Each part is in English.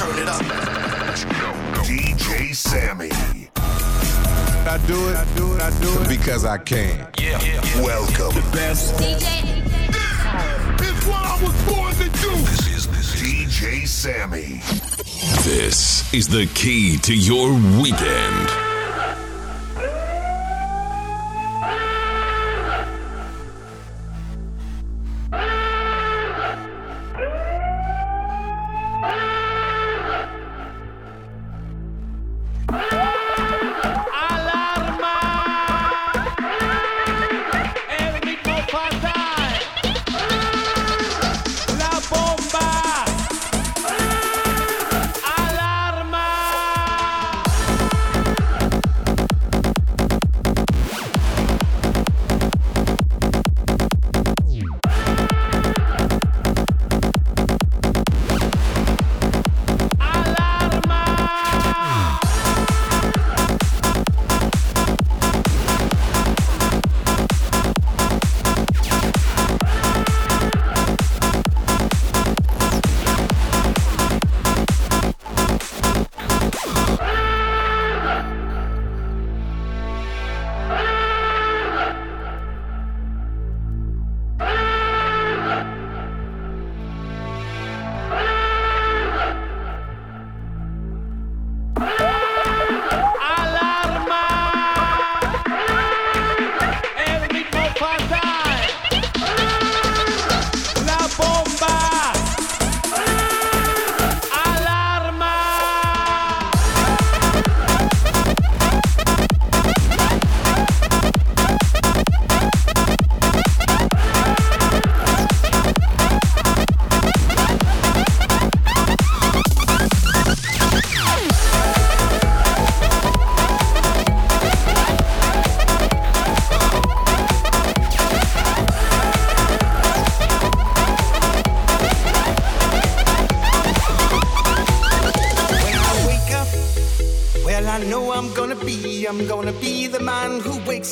turn it up. DJ Sammy. I do it, I do it, I do it. Because I can. Yeah, yeah. Welcome. The best. DJ. This is what I was born to do. This is, this is DJ Sammy. This is the key to your weekend.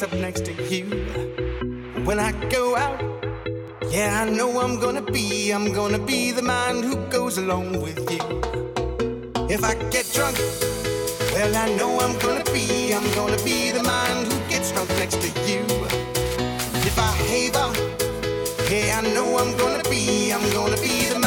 Up next to you. When I go out, yeah, I know I'm gonna be, I'm gonna be the man who goes along with you. If I get drunk, well, I know I'm gonna be, I'm gonna be the man who gets drunk next to you. If I have up, yeah, I know I'm gonna be, I'm gonna be the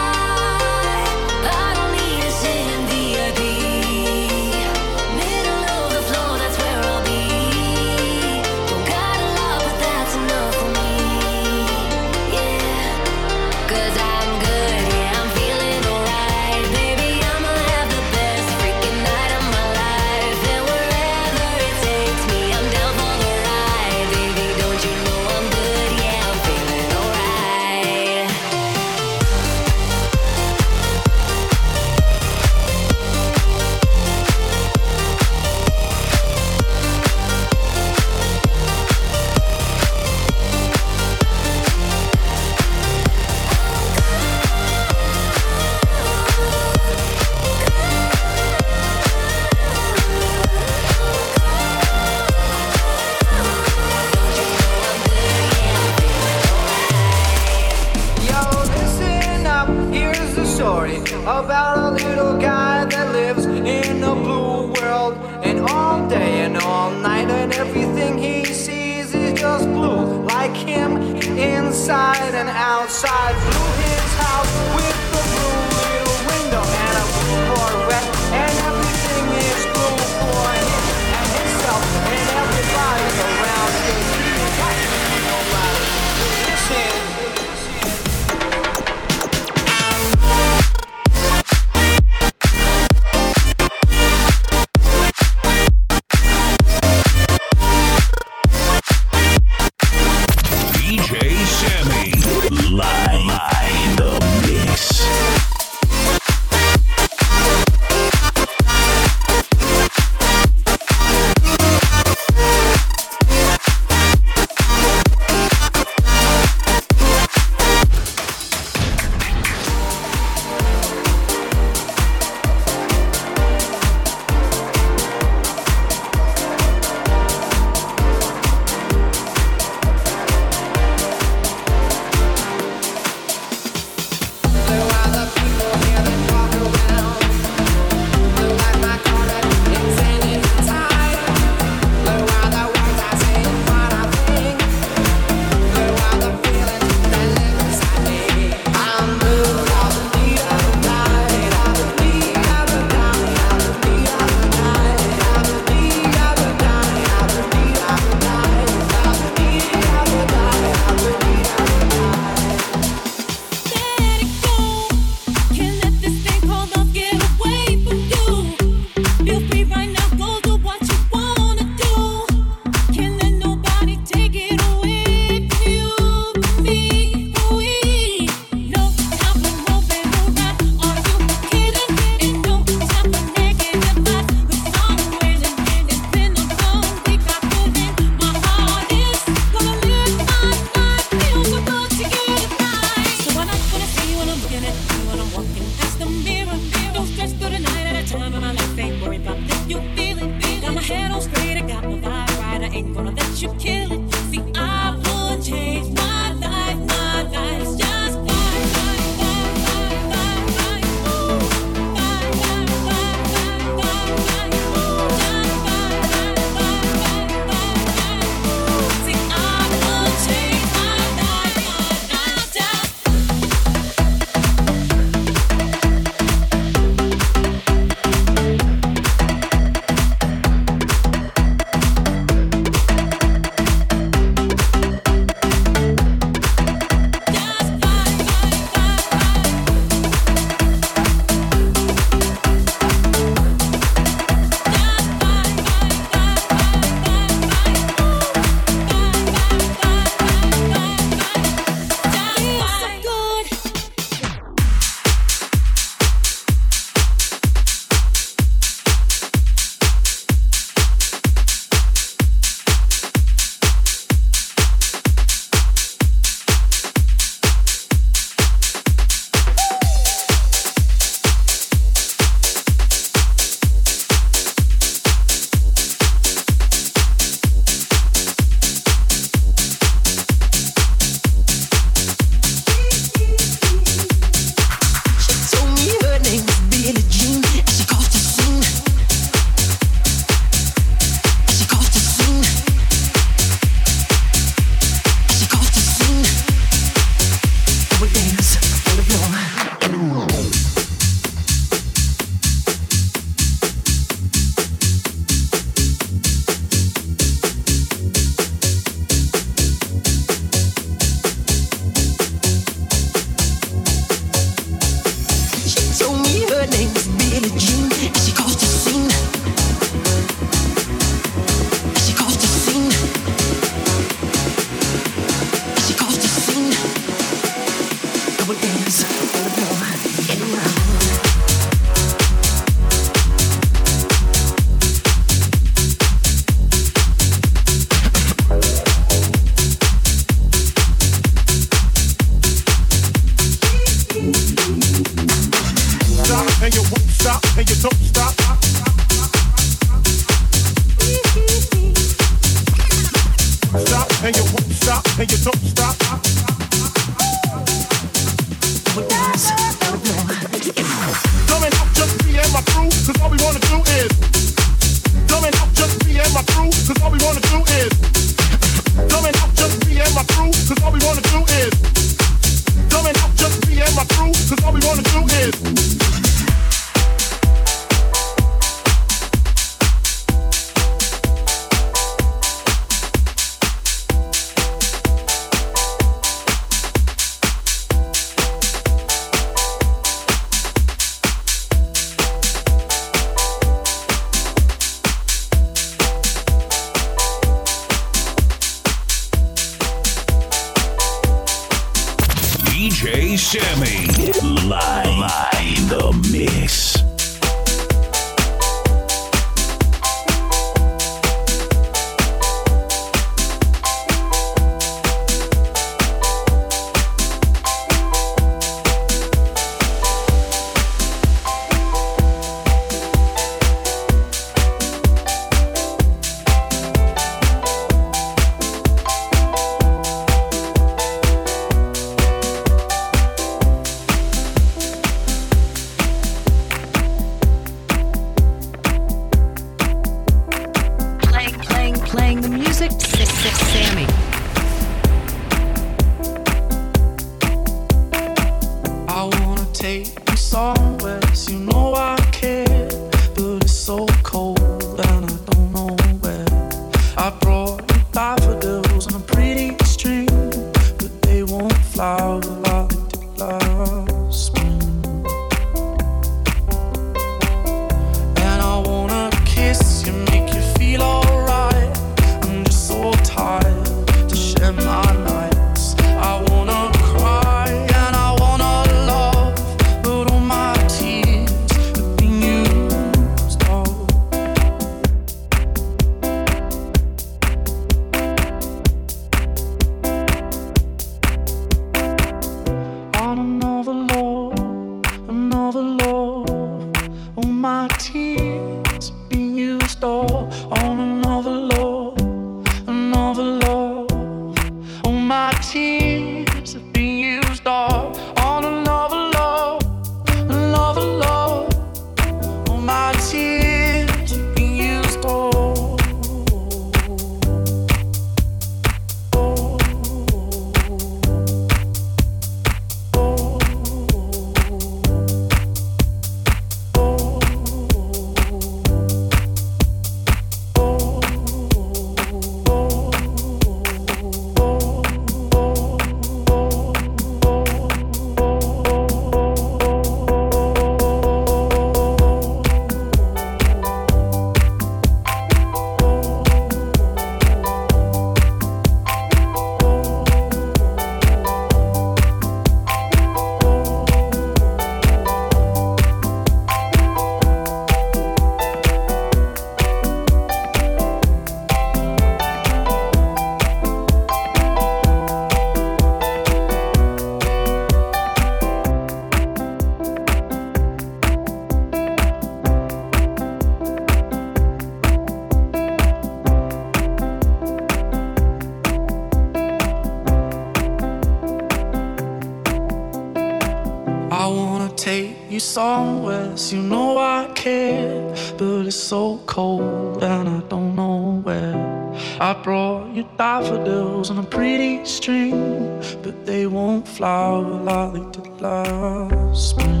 flower, lolly to love spring.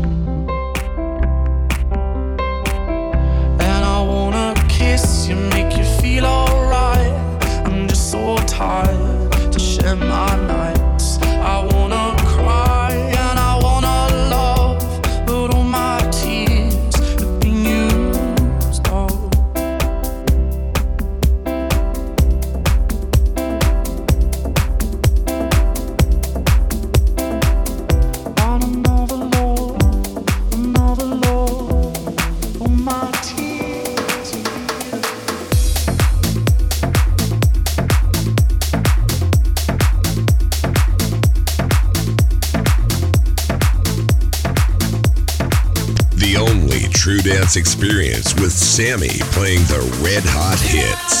experience with Sammy playing the red hot hits.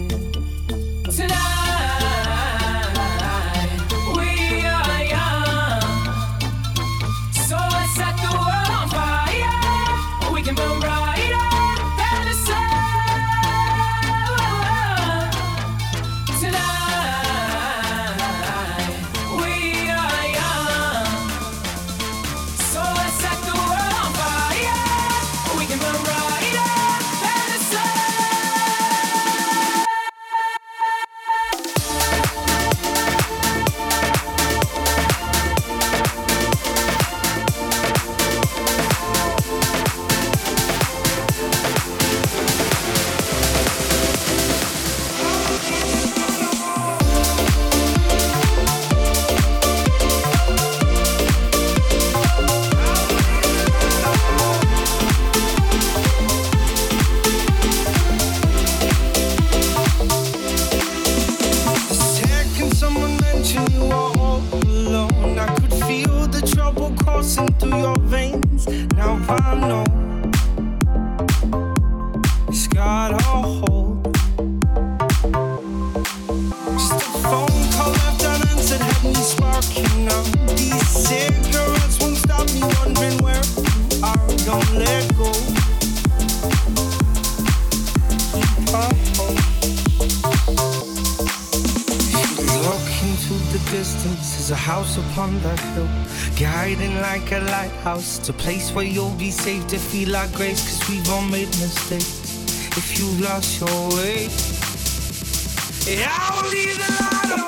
like a lighthouse. It's a place where you'll be safe to feel our grace. Cause we've all made mistakes. If you've lost your way, I'll be the light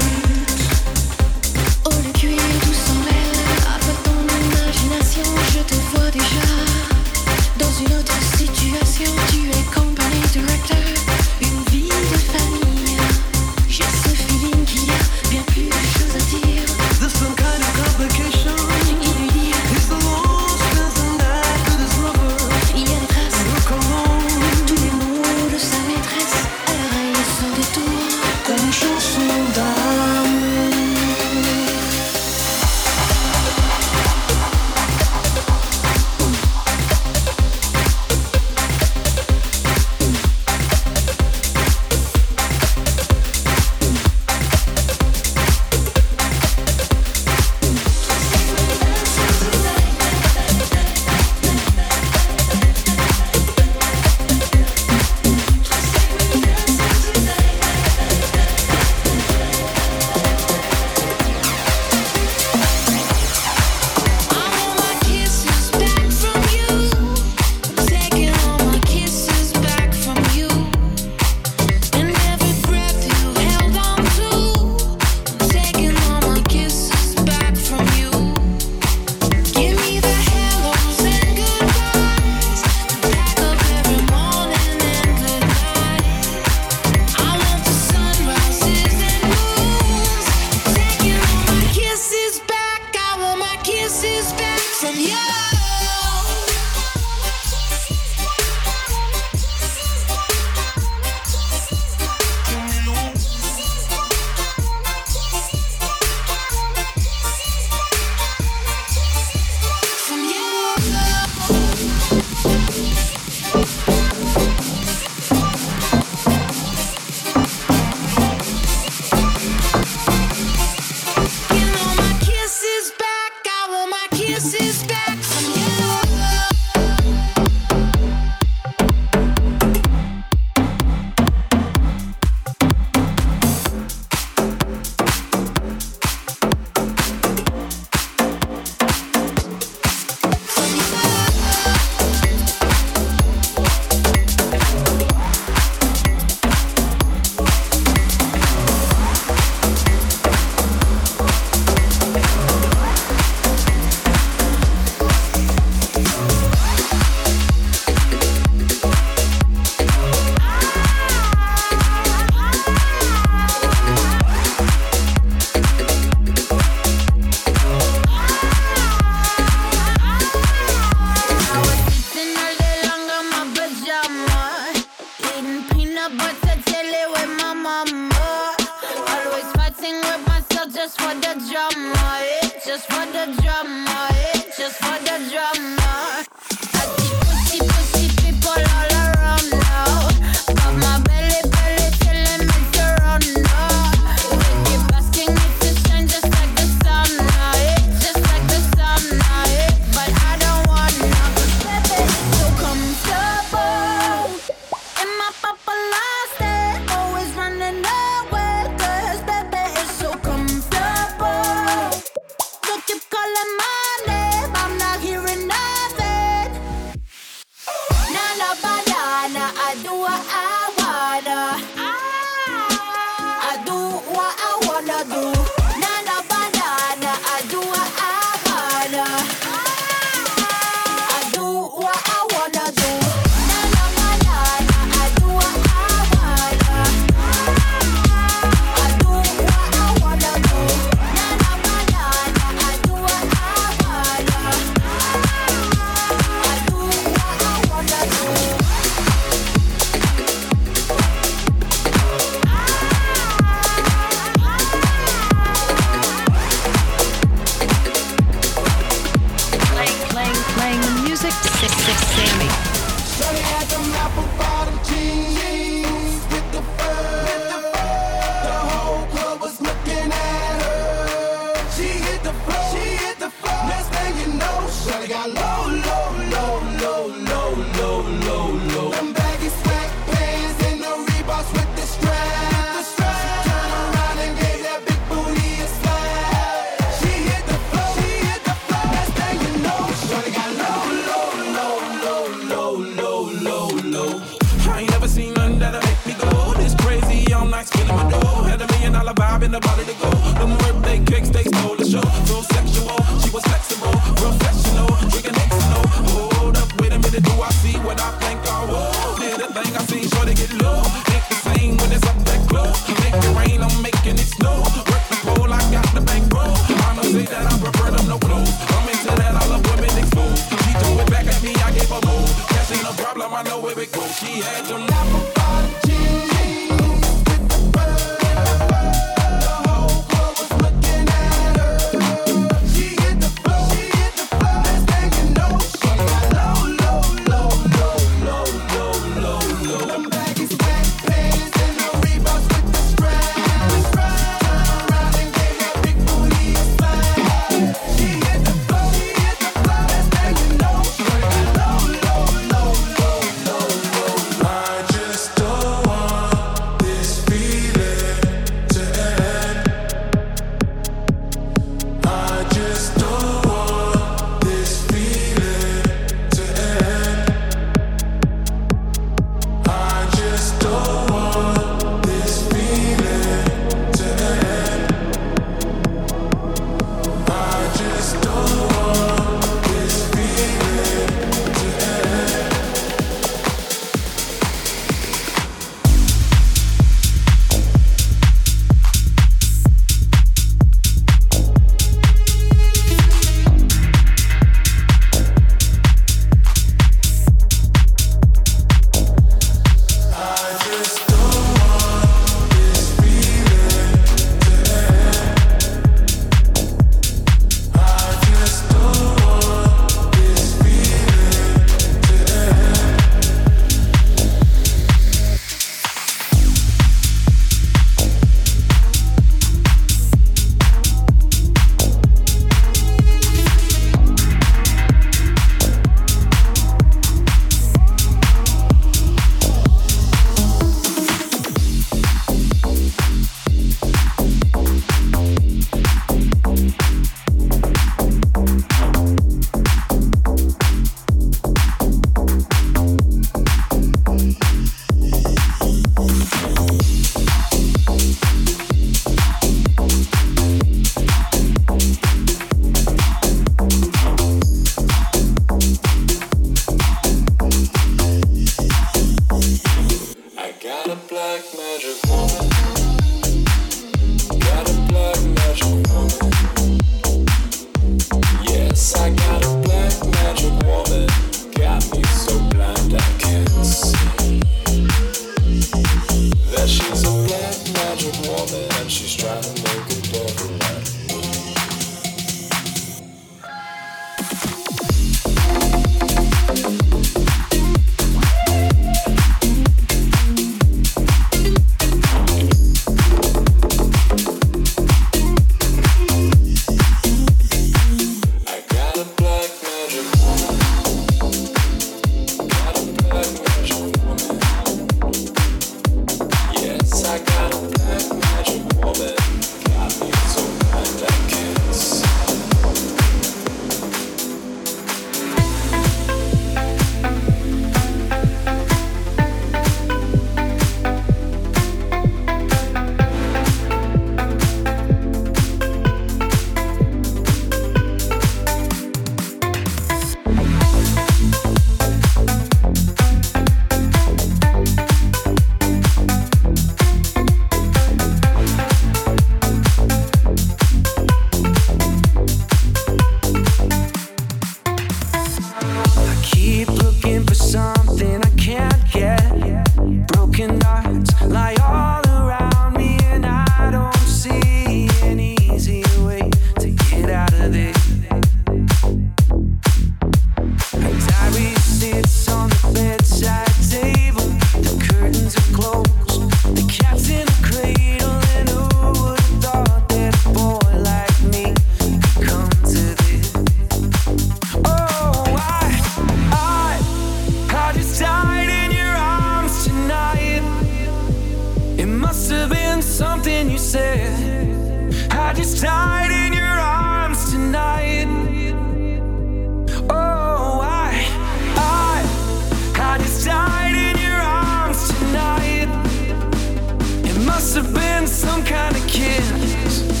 must have been some kind of kiss.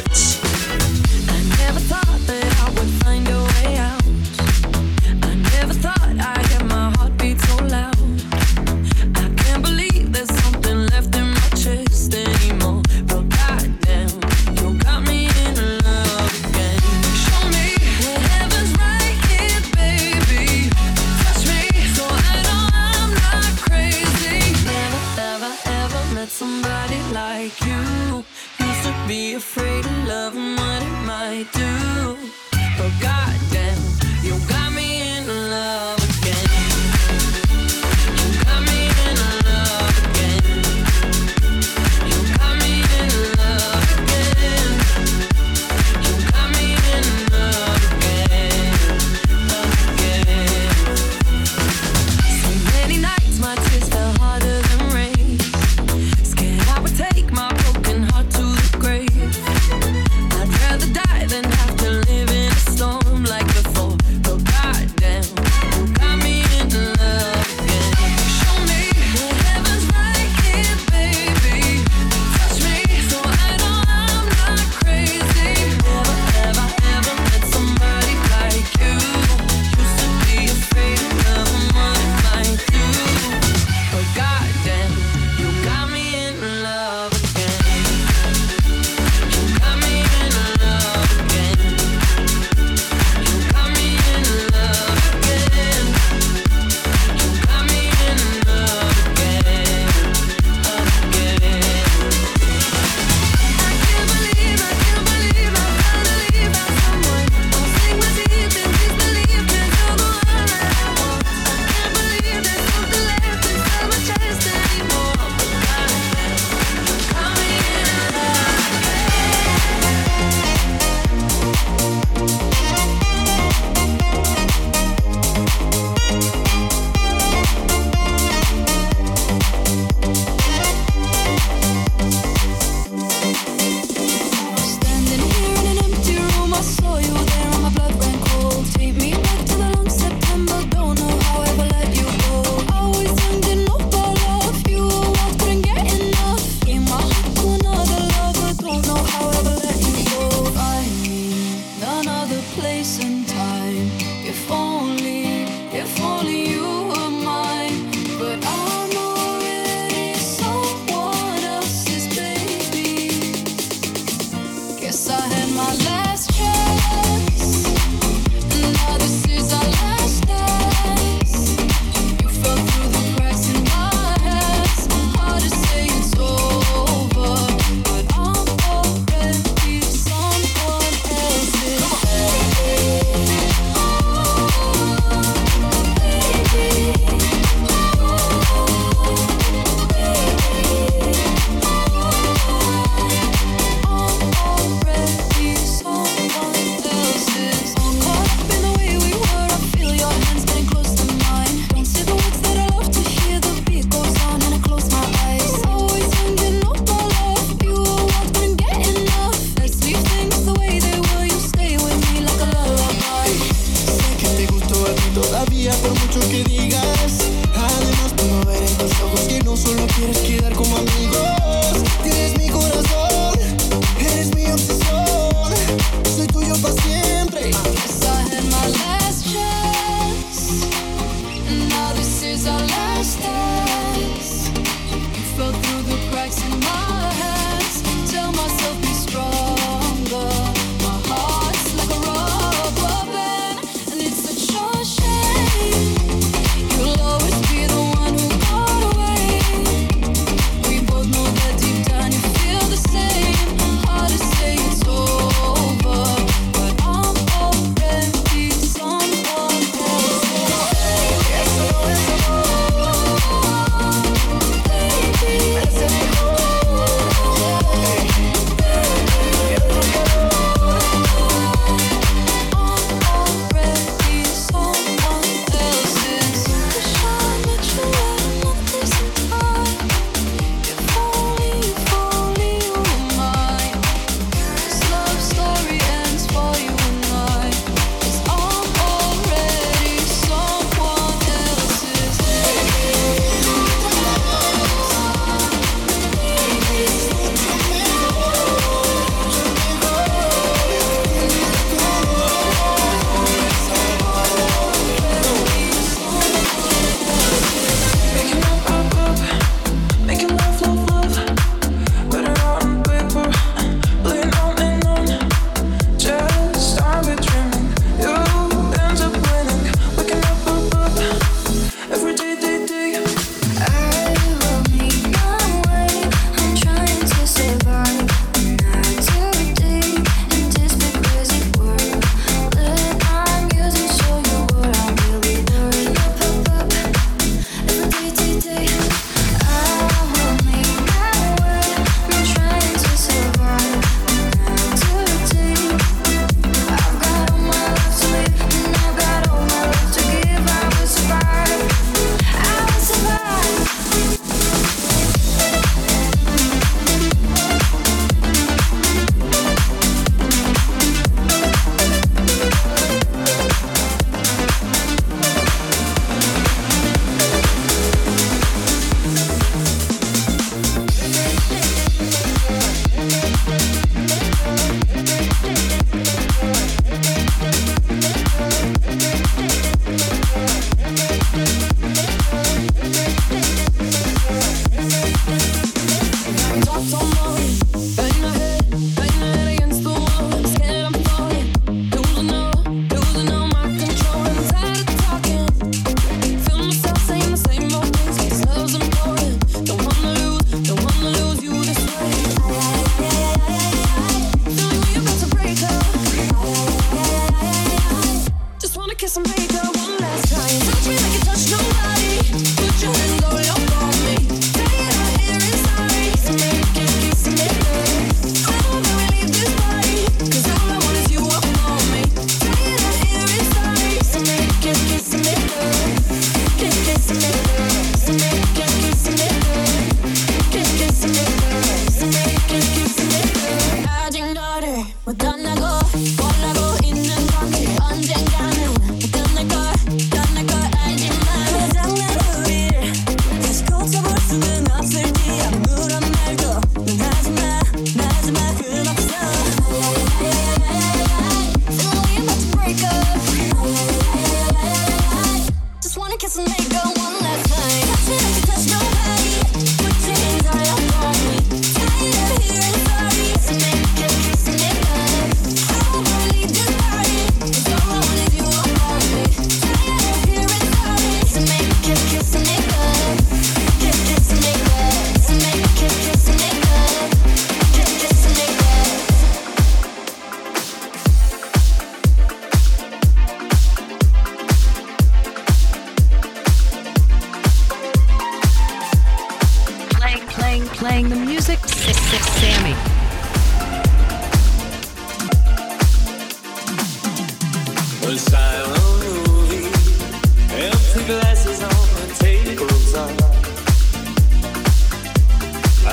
Hits.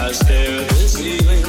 I stare at this ceiling.